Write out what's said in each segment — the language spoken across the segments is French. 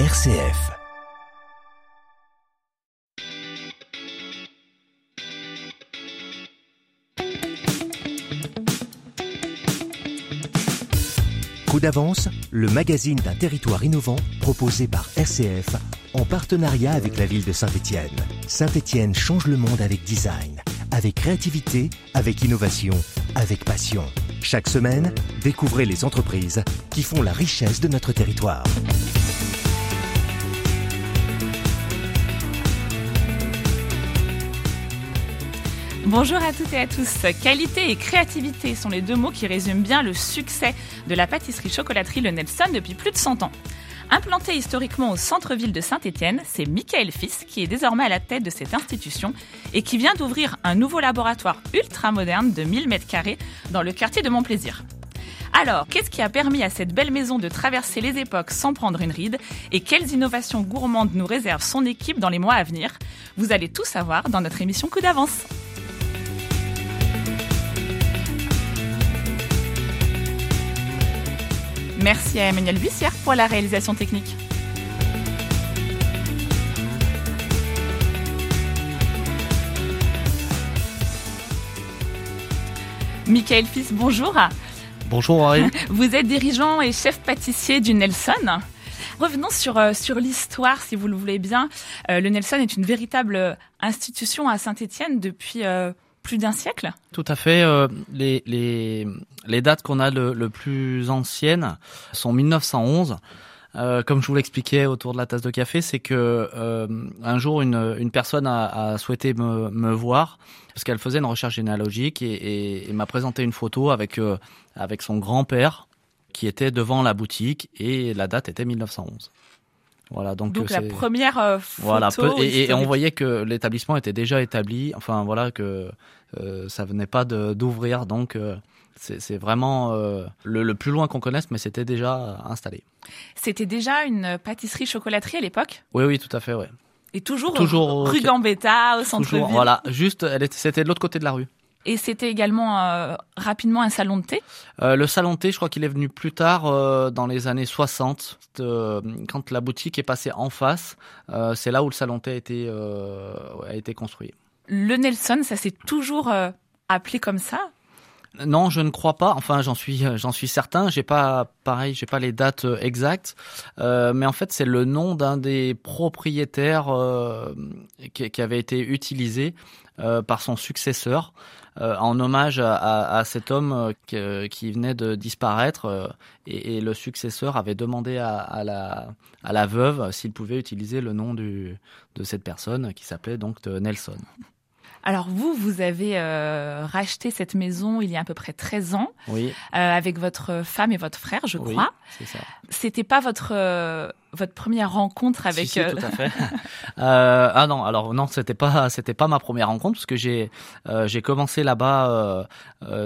RCF. Coup d'avance, le magazine d'un territoire innovant proposé par RCF en partenariat avec la ville de Saint-Étienne. Saint-Étienne change le monde avec design, avec créativité, avec innovation, avec passion. Chaque semaine, découvrez les entreprises qui font la richesse de notre territoire. Bonjour à toutes et à tous. Qualité et créativité sont les deux mots qui résument bien le succès de la pâtisserie-chocolaterie Le Nelson depuis plus de 100 ans. Implanté historiquement au centre-ville de Saint-Étienne, c'est Michael Fils qui est désormais à la tête de cette institution et qui vient d'ouvrir un nouveau laboratoire ultra moderne de 1000 m2 dans le quartier de Montplaisir. Alors, qu'est-ce qui a permis à cette belle maison de traverser les époques sans prendre une ride et quelles innovations gourmandes nous réserve son équipe dans les mois à venir? Vous allez tout savoir dans notre émission Coup d'avance. Merci à Emmanuel Bussière pour la réalisation technique. Michael Fils, bonjour. Bonjour Henri. Vous êtes dirigeant et chef pâtissier du Nelson. Revenons sur, euh, sur l'histoire, si vous le voulez bien. Euh, le Nelson est une véritable institution à Saint-Étienne depuis euh, plus d'un siècle Tout à fait. Euh, les, dates qu'on a le, plus anciennes sont 1911. Euh, comme je vous l'expliquais autour de la tasse de café, c'est que euh, un jour une, personne a, souhaité me, me, voir parce qu'elle faisait une recherche généalogique et, m'a présenté une photo avec avec son grand-père qui était devant la boutique et la date était 1911. Voilà, donc, donc la première euh, photo voilà, et, et, on voyait que l'établissement était déjà établi. Enfin voilà que euh, ça venait pas d'ouvrir, donc euh, c'est vraiment euh, le, le, plus loin qu'on connaisse, mais c'était déjà installé. C'était déjà une pâtisserie chocolaterie à l'époque? Oui, oui, tout à fait, ouais. Et toujours, toujours rue Gambetta, au centre-ville? Voilà, juste, c'était de l'autre côté de la rue. Et c'était également euh, rapidement un salon de thé euh, Le salon de thé, je crois qu'il est venu plus tard, euh, dans les années 60, euh, quand la boutique est passée en face. C'est là où le salon de thé a été, a été construit. Le Nelson, ça s'est toujours appelé comme ça non, je ne crois pas. Enfin, j'en suis, j'en suis certain. J'ai pas, pareil, j'ai pas les dates exactes, euh, mais en fait, c'est le nom d'un des propriétaires euh, qui, qui, avait été utilisé euh, par son successeur en hommage à, à, cet homme qui, qui, venait de disparaître. Et, et, le successeur avait demandé à, à, la, la veuve s'il pouvait utiliser le nom du, de cette personne qui s'appelait donc Nelson. Alors vous, vous avez euh, racheté cette maison il y a à peu près 13 ans, oui. euh, avec votre femme et votre frère, je crois. Oui, c'est ça. C'était pas votre euh, votre première rencontre avec. Si, si, tout à fait. Ah non, alors non, c'était pas c'était pas ma première rencontre parce que j'ai j'ai commencé là-bas,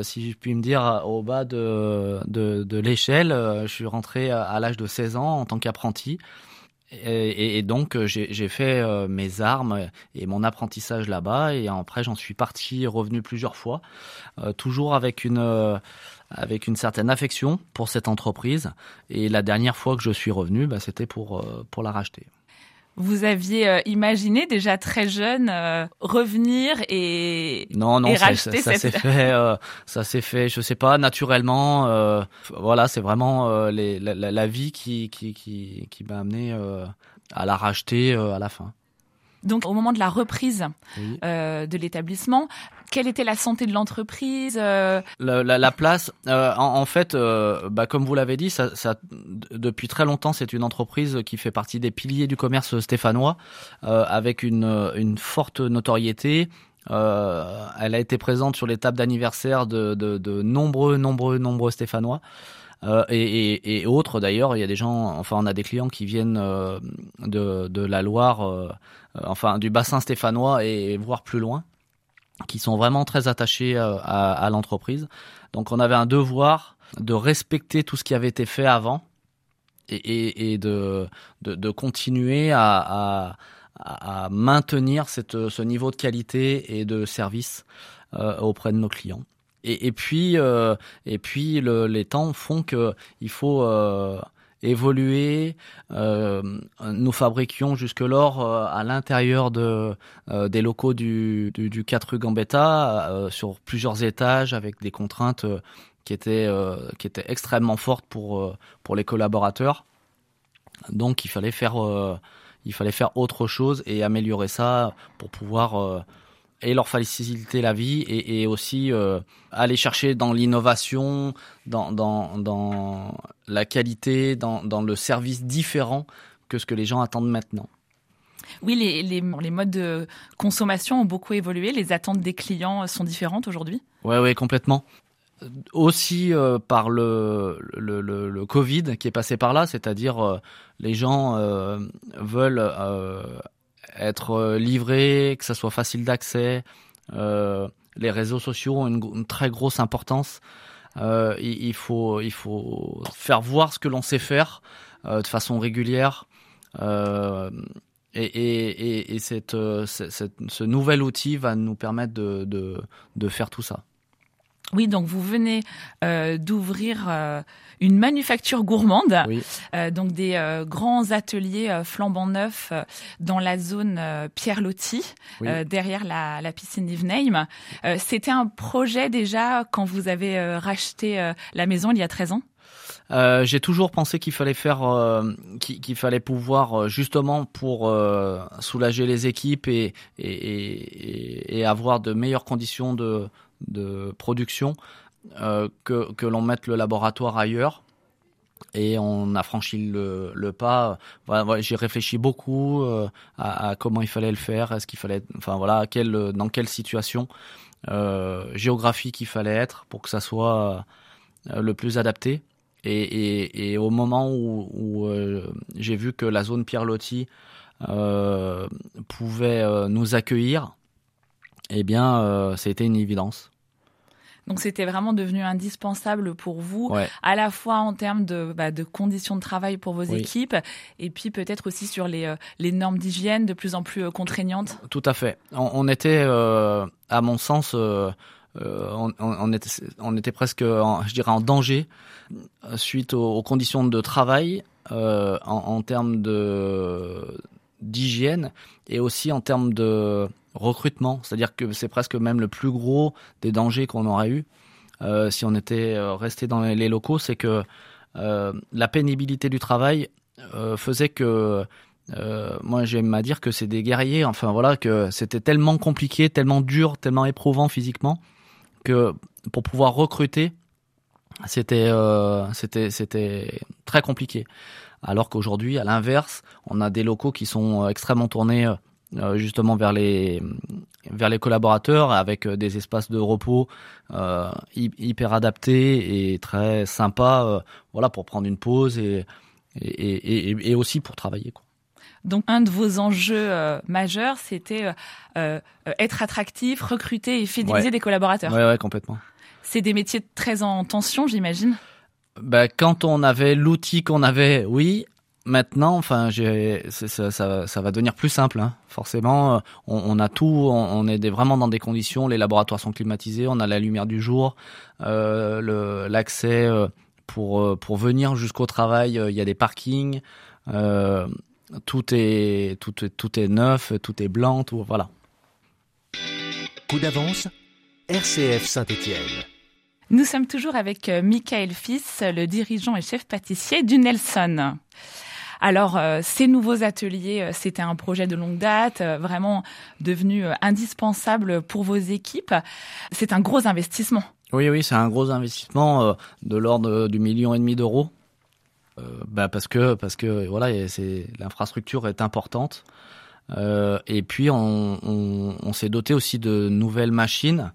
si je puis me dire, au bas de de, de l'échelle. je suis rentré à l'âge de 16 ans en tant qu'apprenti. Et, donc euh, j'ai fait euh, mes armes et mon apprentissage là-bas. Et après j'en suis parti revenu plusieurs fois euh, toujours avec une euh, avec une certaine affection pour cette entreprise. Et la dernière fois que je suis revenu bah, c'était pour pour la racheter vous aviez euh, imaginé déjà très jeune euh, revenir et non non et ça, ça, ça s'est fait euh, ça s'est fait je sais pas naturellement euh, voilà c'est vraiment euh, les, la, la, vie qui qui qui, qui m'a amené à la racheter à la fin donc au moment de la reprise oui. euh, de l'établissement, quelle était la santé de l'entreprise euh... la, la, la, place, euh, en, en, fait, euh, bah, comme vous l'avez dit, ça, ça, depuis très longtemps, c'est une entreprise qui fait partie des piliers du commerce stéphanois, avec une, une forte notoriété. Elle a été présente sur les tables d'anniversaire de, de, de nombreux, nombreux, nombreux Stéphanois. Euh, et, et, et, autres d'ailleurs. Il y a des gens, enfin, on a des clients qui viennent euh, de, de, la Loire, euh, enfin, du bassin stéphanois et, voire plus loin, qui sont vraiment très attachés à, à l'entreprise. Donc, on avait un devoir de respecter tout ce qui avait été fait avant et, et de, de, de, continuer à, à, à maintenir cette, ce niveau de qualité et de service euh, auprès de nos clients. Et, puis, euh, et puis le, les temps font que il faut, euh, évolué. nous fabriquions jusque-lors à l'intérieur de des locaux du, du, du 4 rue Gambetta sur plusieurs étages avec des contraintes qui étaient qui étaient extrêmement fortes pour pour les collaborateurs. Donc il fallait faire il fallait faire autre chose et améliorer ça pour pouvoir et leur faciliter la vie et, et aussi euh, aller chercher dans l'innovation, dans, dans, dans la qualité, dans, dans le service différent que ce que les gens attendent maintenant. Oui, les, les, les, modes de consommation ont beaucoup évolué. Les attentes des clients sont différentes aujourd'hui Oui, ouais, complètement. Aussi euh, par le, le, le, le, Covid qui est passé par là, c'est-à-dire euh, les gens euh, veulent être euh, livré, que ça soit facile d'accès. Euh, les réseaux sociaux ont une, très grosse importance. Euh, il, faut, il faut faire voir ce que l'on sait faire de façon régulière. et, et, et cette, cette, ce nouvel outil va nous permettre de, de, de faire tout ça. Oui, donc vous venez euh, d'ouvrir euh, une manufacture gourmande, euh, donc des euh, grands ateliers euh, flambant neufs dans la zone Pierre Loti, derrière la, la piscine d'Iveneim. C'était un projet déjà quand vous avez racheté la maison il y a 13 ans? Euh, j'ai toujours pensé qu'il fallait faire, euh, qu'il fallait pouvoir justement pour euh, soulager les équipes et, et, et, et, avoir de meilleures conditions de, de production euh, que, que l'on mette le laboratoire ailleurs. Et on a franchi le, le pas. J'ai réfléchi beaucoup euh, à, comment il fallait le faire. Est-ce qu'il fallait, enfin voilà, quelle, dans quelle situation euh, géographique il fallait être pour que ça soit le plus adapté. Et, et, au moment où, où j'ai vu que la zone Pierre euh, pouvait nous accueillir, eh bien, euh, c'était une évidence. Donc c'était vraiment devenu indispensable pour vous, à la fois en termes de, bah, de conditions de travail pour vos équipes, et puis peut-être aussi sur les, euh, les normes d'hygiène de plus en plus euh, contraignantes. Tout à fait. On, on était, euh, à mon sens, euh, on, on, était, on était presque, en, je dirais, en danger suite aux, aux conditions de travail en, en termes de d'hygiène et aussi en termes de recrutement. C'est-à-dire que c'est presque même le plus gros des dangers qu'on aurait eu euh, si on était euh, resté dans les locaux, c'est que euh, la pénibilité du travail faisait que moi j'aime à dire que c'est des guerriers. Enfin voilà que c'était tellement compliqué, tellement dur, tellement éprouvant physiquement que pour pouvoir recruter, c'était c'était c'était très compliqué. Alors qu'aujourd'hui, à l'inverse, on a des locaux qui sont extrêmement tournés justement vers les vers les collaborateurs avec euh, des espaces de repos euh, hyper adaptés et très sympas euh, voilà pour prendre une pause et et, et, et aussi pour travailler quoi. Donc un de vos enjeux euh, majeurs, c'était euh, être attractif, recruter et fidéliser ouais. des collaborateurs. Ouais, ouais, complètement. C'est des métiers très en tension, j'imagine? Ben, quand on avait l'outil qu'on avait, oui. Maintenant, enfin, ça, ça, ça, va devenir plus simple. Hein. Forcément, on, on, a tout. On, on est des, vraiment dans des conditions. Les laboratoires sont climatisés. On a la lumière du jour, euh, l'accès euh, pour euh, pour venir jusqu'au travail. Euh, il y a des parkings. Euh, tout est tout est tout est neuf, tout est blanc, tout voilà. Coup d'avance, RCF Saint-Étienne. Nous sommes toujours avec Michael Fils, le dirigeant et chef pâtissier du Nelson. Alors, euh, ces nouveaux ateliers, euh, c'était un projet de longue date, euh, vraiment devenu indispensable pour vos équipes. C'est un gros investissement. Oui, oui, c'est un gros investissement de l'ordre du million et demi d'euros. Bah parce que parce que voilà, c'est l'infrastructure est importante. Et puis on, s'est doté aussi de nouvelles machines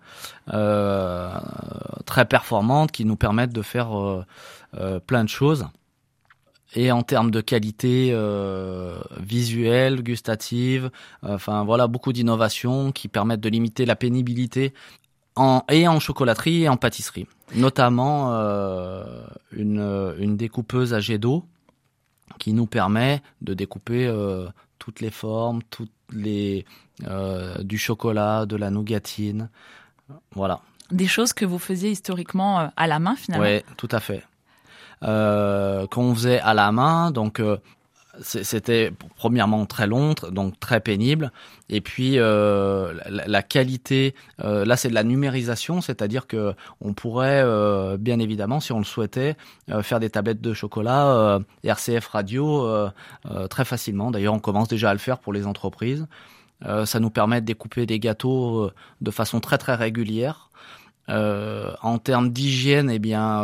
très performantes qui nous permettent de faire plein de choses et en termes de qualité euh, visuelle, gustative, enfin voilà beaucoup d'innovations qui permettent de limiter la pénibilité en, et en chocolaterie et en pâtisserie. Notamment euh, une, une découpeuse à jet d'eau qui nous permet de découper euh, toutes les formes, toutes les euh, du chocolat, de la nougatine, voilà. Des choses que vous faisiez historiquement à la main finalement. Oui, tout à fait. Qu'on faisait à la main. Donc c'était premièrement très long, donc très pénible. Et puis euh, la, qualité, euh, là c'est de la numérisation, c'est-à-dire que on pourrait euh, bien évidemment, si on le souhaitait, faire des tablettes de chocolat RCF radio très facilement. D'ailleurs, on commence déjà à le faire pour les entreprises. ça nous permet de découper des gâteaux de façon très très régulière. en termes d'hygiène, eh bien,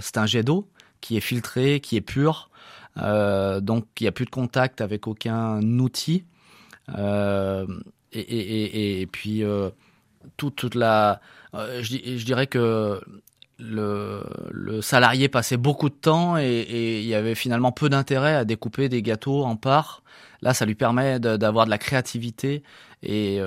c'est un jet d'eau qui est filtré, qui est pur. Euh, donc il n'y a plus de contact avec aucun outil. Euh, et, puis euh, toute, toute, la, je, dirais que le, salarié passait beaucoup de temps et, il y avait finalement peu d'intérêt à découper des gâteaux en parts. Là, ça lui permet d'avoir de, la créativité. Et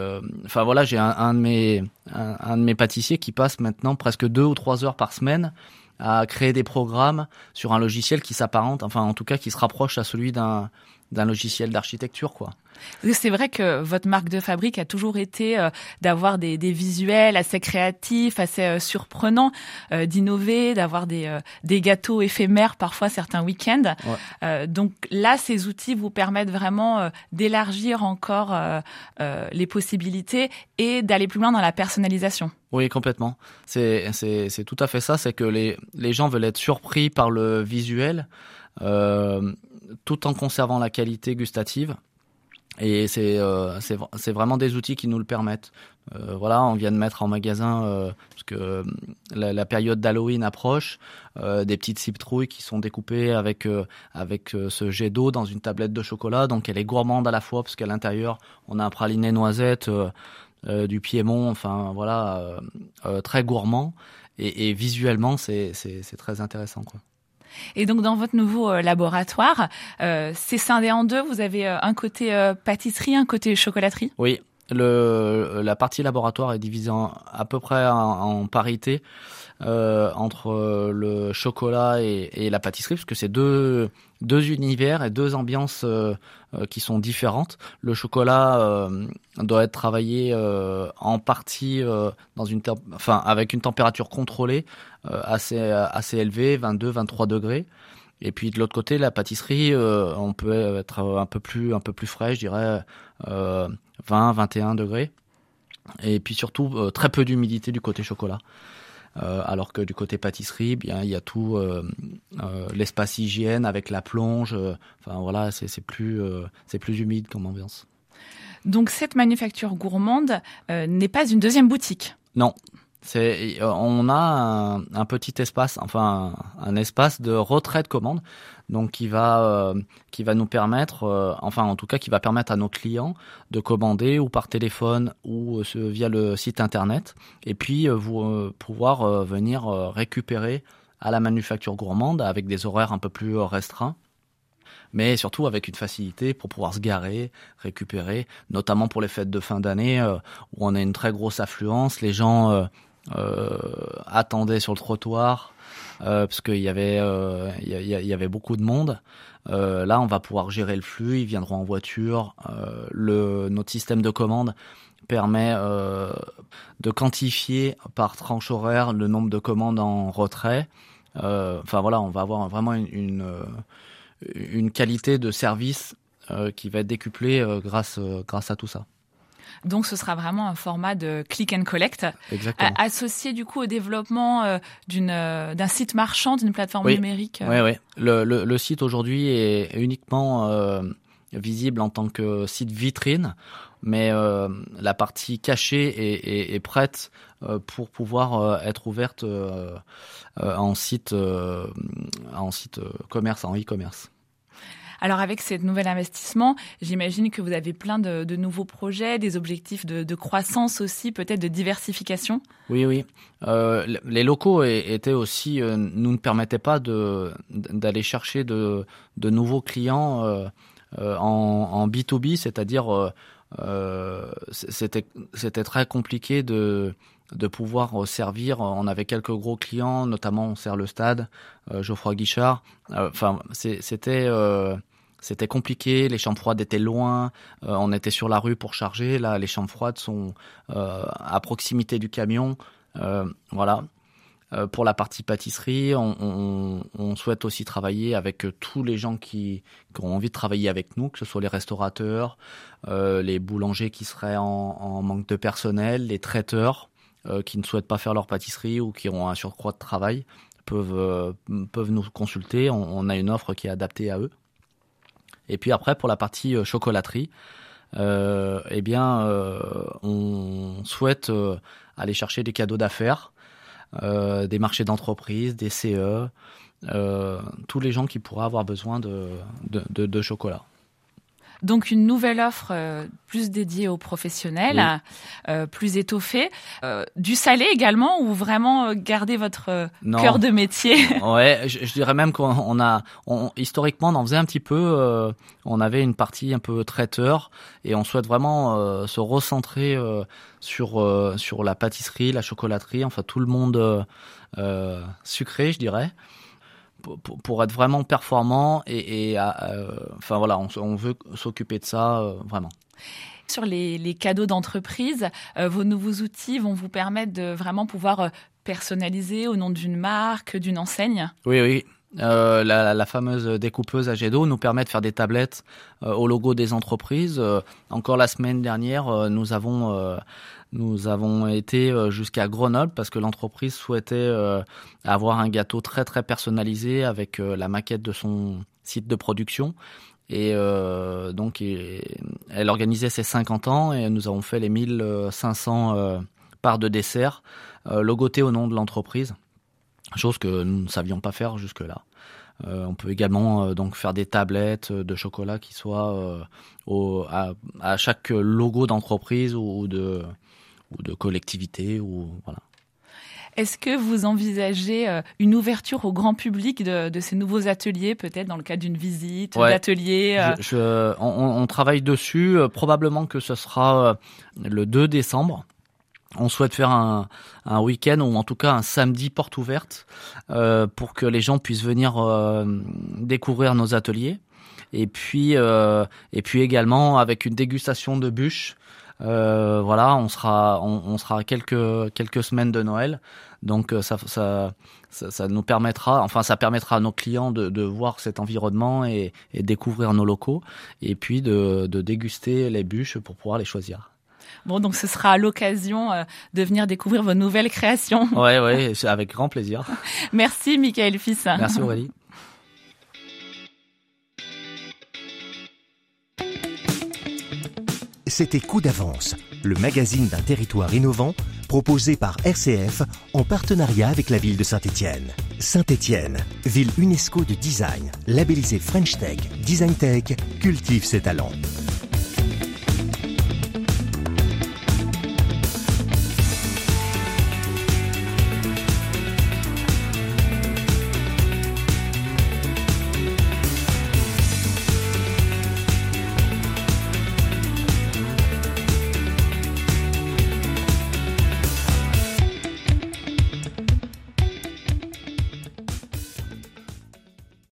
enfin voilà, j'ai un, de mes un, de mes pâtissiers qui passe maintenant presque deux ou trois heures par semaine à créer des programmes sur un logiciel qui s'apparente, enfin en tout cas qui se rapproche à celui d'un d'un logiciel d'architecture quoi. C'est vrai que votre marque de fabrique a toujours été euh, d'avoir des, des, visuels assez créatifs, assez euh, surprenants, euh, d'innover, d'avoir des, des gâteaux éphémères parfois certains week-ends. donc là, ces outils vous permettent vraiment d'élargir encore les possibilités et d'aller plus loin dans la personnalisation. Oui, complètement. C'est c'est tout à fait ça. C'est que les les gens veulent être surpris par le visuel. Euh, tout en conservant la qualité gustative. Et c'est euh, c'est vraiment des outils qui nous le permettent. Euh, voilà, on vient de mettre en magasin euh, parce que euh, la, période d'Halloween approche, euh, des petites citrouilles qui sont découpées avec avec ce jet d'eau dans une tablette de chocolat. Donc elle est gourmande à la fois parce qu'à l'intérieur on a un praliné noisette, du Piémont, enfin voilà, très gourmand. Et, visuellement c'est c'est très intéressant. Et donc dans votre nouveau euh, laboratoire, euh, c'est scindé en deux. Vous avez euh, un côté pâtisserie, un côté chocolaterie? Oui, le, la partie laboratoire est divisée à peu près en, parité euh, entre le chocolat et, et, la pâtisserie, parce que c'est deux, deux univers et deux ambiances euh, qui sont différentes. Le chocolat euh, doit être travaillé en partie dans une enfin avec une température contrôlée assez assez élevée, 22, 23 degrés. Et puis de l'autre côté, la pâtisserie, on peut être un peu plus un peu plus frais, je dirais. Euh, 20, 21 degrés. Et puis surtout euh, très peu d'humidité du côté chocolat. Euh, alors que du côté pâtisserie, bien il y a tout euh, l'espace hygiène avec la plonge. enfin voilà, c'est plus c'est plus humide comme ambiance. Donc cette manufacture gourmande n'est pas une deuxième boutique? Non, c'est, on a un, petit espace, enfin un, espace de retrait de commande, donc qui va euh, qui va nous permettre, euh, enfin en tout cas qui va permettre à nos clients de commander ou par téléphone ou euh, via le site internet, et puis vous pouvoir venir récupérer à la manufacture gourmande avec des horaires un peu plus restreints mais surtout avec une facilité pour pouvoir se garer, récupérer, notamment pour les fêtes de fin d'année où on a une très grosse affluence. Les gens euh, attendaient sur le trottoir euh, parce qu'il y avait euh, il y, avait beaucoup de monde. Euh, là, on va pouvoir gérer le flux. Ils viendront en voiture. Euh, le notre système de commande permet euh, de quantifier par tranche horaire le nombre de commandes en retrait. Enfin voilà, on va avoir vraiment une, une, une qualité de service qui va être décuplée grâce grâce à tout ça. Donc ce sera vraiment un format de click and collect, Exactement. associé du coup au développement euh, d'une euh, d'un site marchand, d'une plateforme numérique. Oui, oui. Le, le, le site aujourd'hui est uniquement euh, visible en tant que site vitrine, mais euh, la partie cachée est, est, est prête euh, pour pouvoir être ouverte en site en site commerce en e-commerce. Alors avec ce nouvel investissement, j'imagine que vous avez plein de, de, nouveaux projets, des objectifs de, de croissance aussi, peut-être de diversification? Oui, oui. Euh, les locaux étaient aussi, euh, nous ne permettaient pas d'aller chercher de, de nouveaux clients euh, euh en, en B2B, c'est-à-dire euh, c'était c'était très compliqué de de pouvoir servir. On avait quelques gros clients, notamment on sert le stade, Geoffroy Guichard. Enfin, c'était c'était compliqué, les chambres froides étaient loin, euh, on était sur la rue pour charger. Là, les chambres froides sont euh, à proximité du camion. Euh, voilà. Pour la partie pâtisserie, on, souhaite aussi travailler avec tous les gens qui, ont envie de travailler avec nous, que ce soit les restaurateurs, les boulangers qui seraient en, manque de personnel, les traiteurs qui ne souhaitent pas faire leur pâtisserie ou qui ont un surcroît de travail peuvent, peuvent nous consulter. On, a une offre qui est adaptée à eux. Et puis après, pour la partie chocolaterie, eh bien, on souhaite aller chercher des cadeaux d'affaires euh, des marchés d'entreprise, des CE, euh, tous les gens qui pourraient avoir besoin de, chocolat. Donc une nouvelle offre euh, plus dédiée aux professionnels, plus étoffée, du salé également ou vraiment garder votre cœur de métier? ouais, je, dirais même qu'on a, historiquement, on en faisait un petit peu. on avait une partie un peu traiteur et on souhaite vraiment se recentrer sur euh, sur la pâtisserie, la chocolaterie, enfin tout le monde euh, euh, sucré, je dirais. Pour, être vraiment performant et, enfin voilà, on, veut s'occuper de ça vraiment. Sur les, les cadeaux d'entreprise, vos nouveaux outils vont vous permettre de vraiment pouvoir personnaliser au nom d'une marque, d'une enseigne? Oui, oui. Euh, la, fameuse découpeuse Agedo nous permet de faire des tablettes euh, au logo des entreprises. Euh, encore la semaine dernière, nous avons été jusqu'à Grenoble parce que l'entreprise souhaitait avoir un gâteau très très personnalisé avec la maquette de son site de production. Et donc, elle organisait ses 50 ans et nous avons fait les 1500 parts de dessert logoté au nom de l'entreprise chose que nous ne savions pas faire jusque-là. Euh, on peut également euh, donc faire des tablettes de chocolat qui soient euh, au, à, à, chaque logo d'entreprise ou, de, ou de collectivité ou voilà. Est-ce que vous envisagez euh, une ouverture au grand public de, de ces nouveaux ateliers, peut-être dans le cadre d'une visite d'atelier on, on, travaille dessus. probablement que ce sera le 2 décembre on souhaite faire un, un week-end ou en tout cas un samedi porte ouverte euh, pour que les gens puissent venir euh, découvrir nos ateliers. Et puis euh, et puis également avec une dégustation de bûches voilà on sera on, sera quelques quelques semaines de Noël. Donc ça, ça ça, nous permettra enfin ça permettra à nos clients de, de voir cet environnement et, et découvrir nos locaux. Et puis de, de déguster les bûches pour pouvoir les choisir Bon, donc ce sera l'occasion euh, de venir découvrir vos nouvelles créations. Ouais, ouais, avec grand plaisir. Merci, Michael Fils. Merci, Aurélie. C'était Coup d'avance, le magazine d'un territoire innovant proposé par RCF en partenariat avec la ville de Saint-Étienne. Saint-Étienne, ville UNESCO de design, labellisée French Tech, Design Tech, cultive ses talents.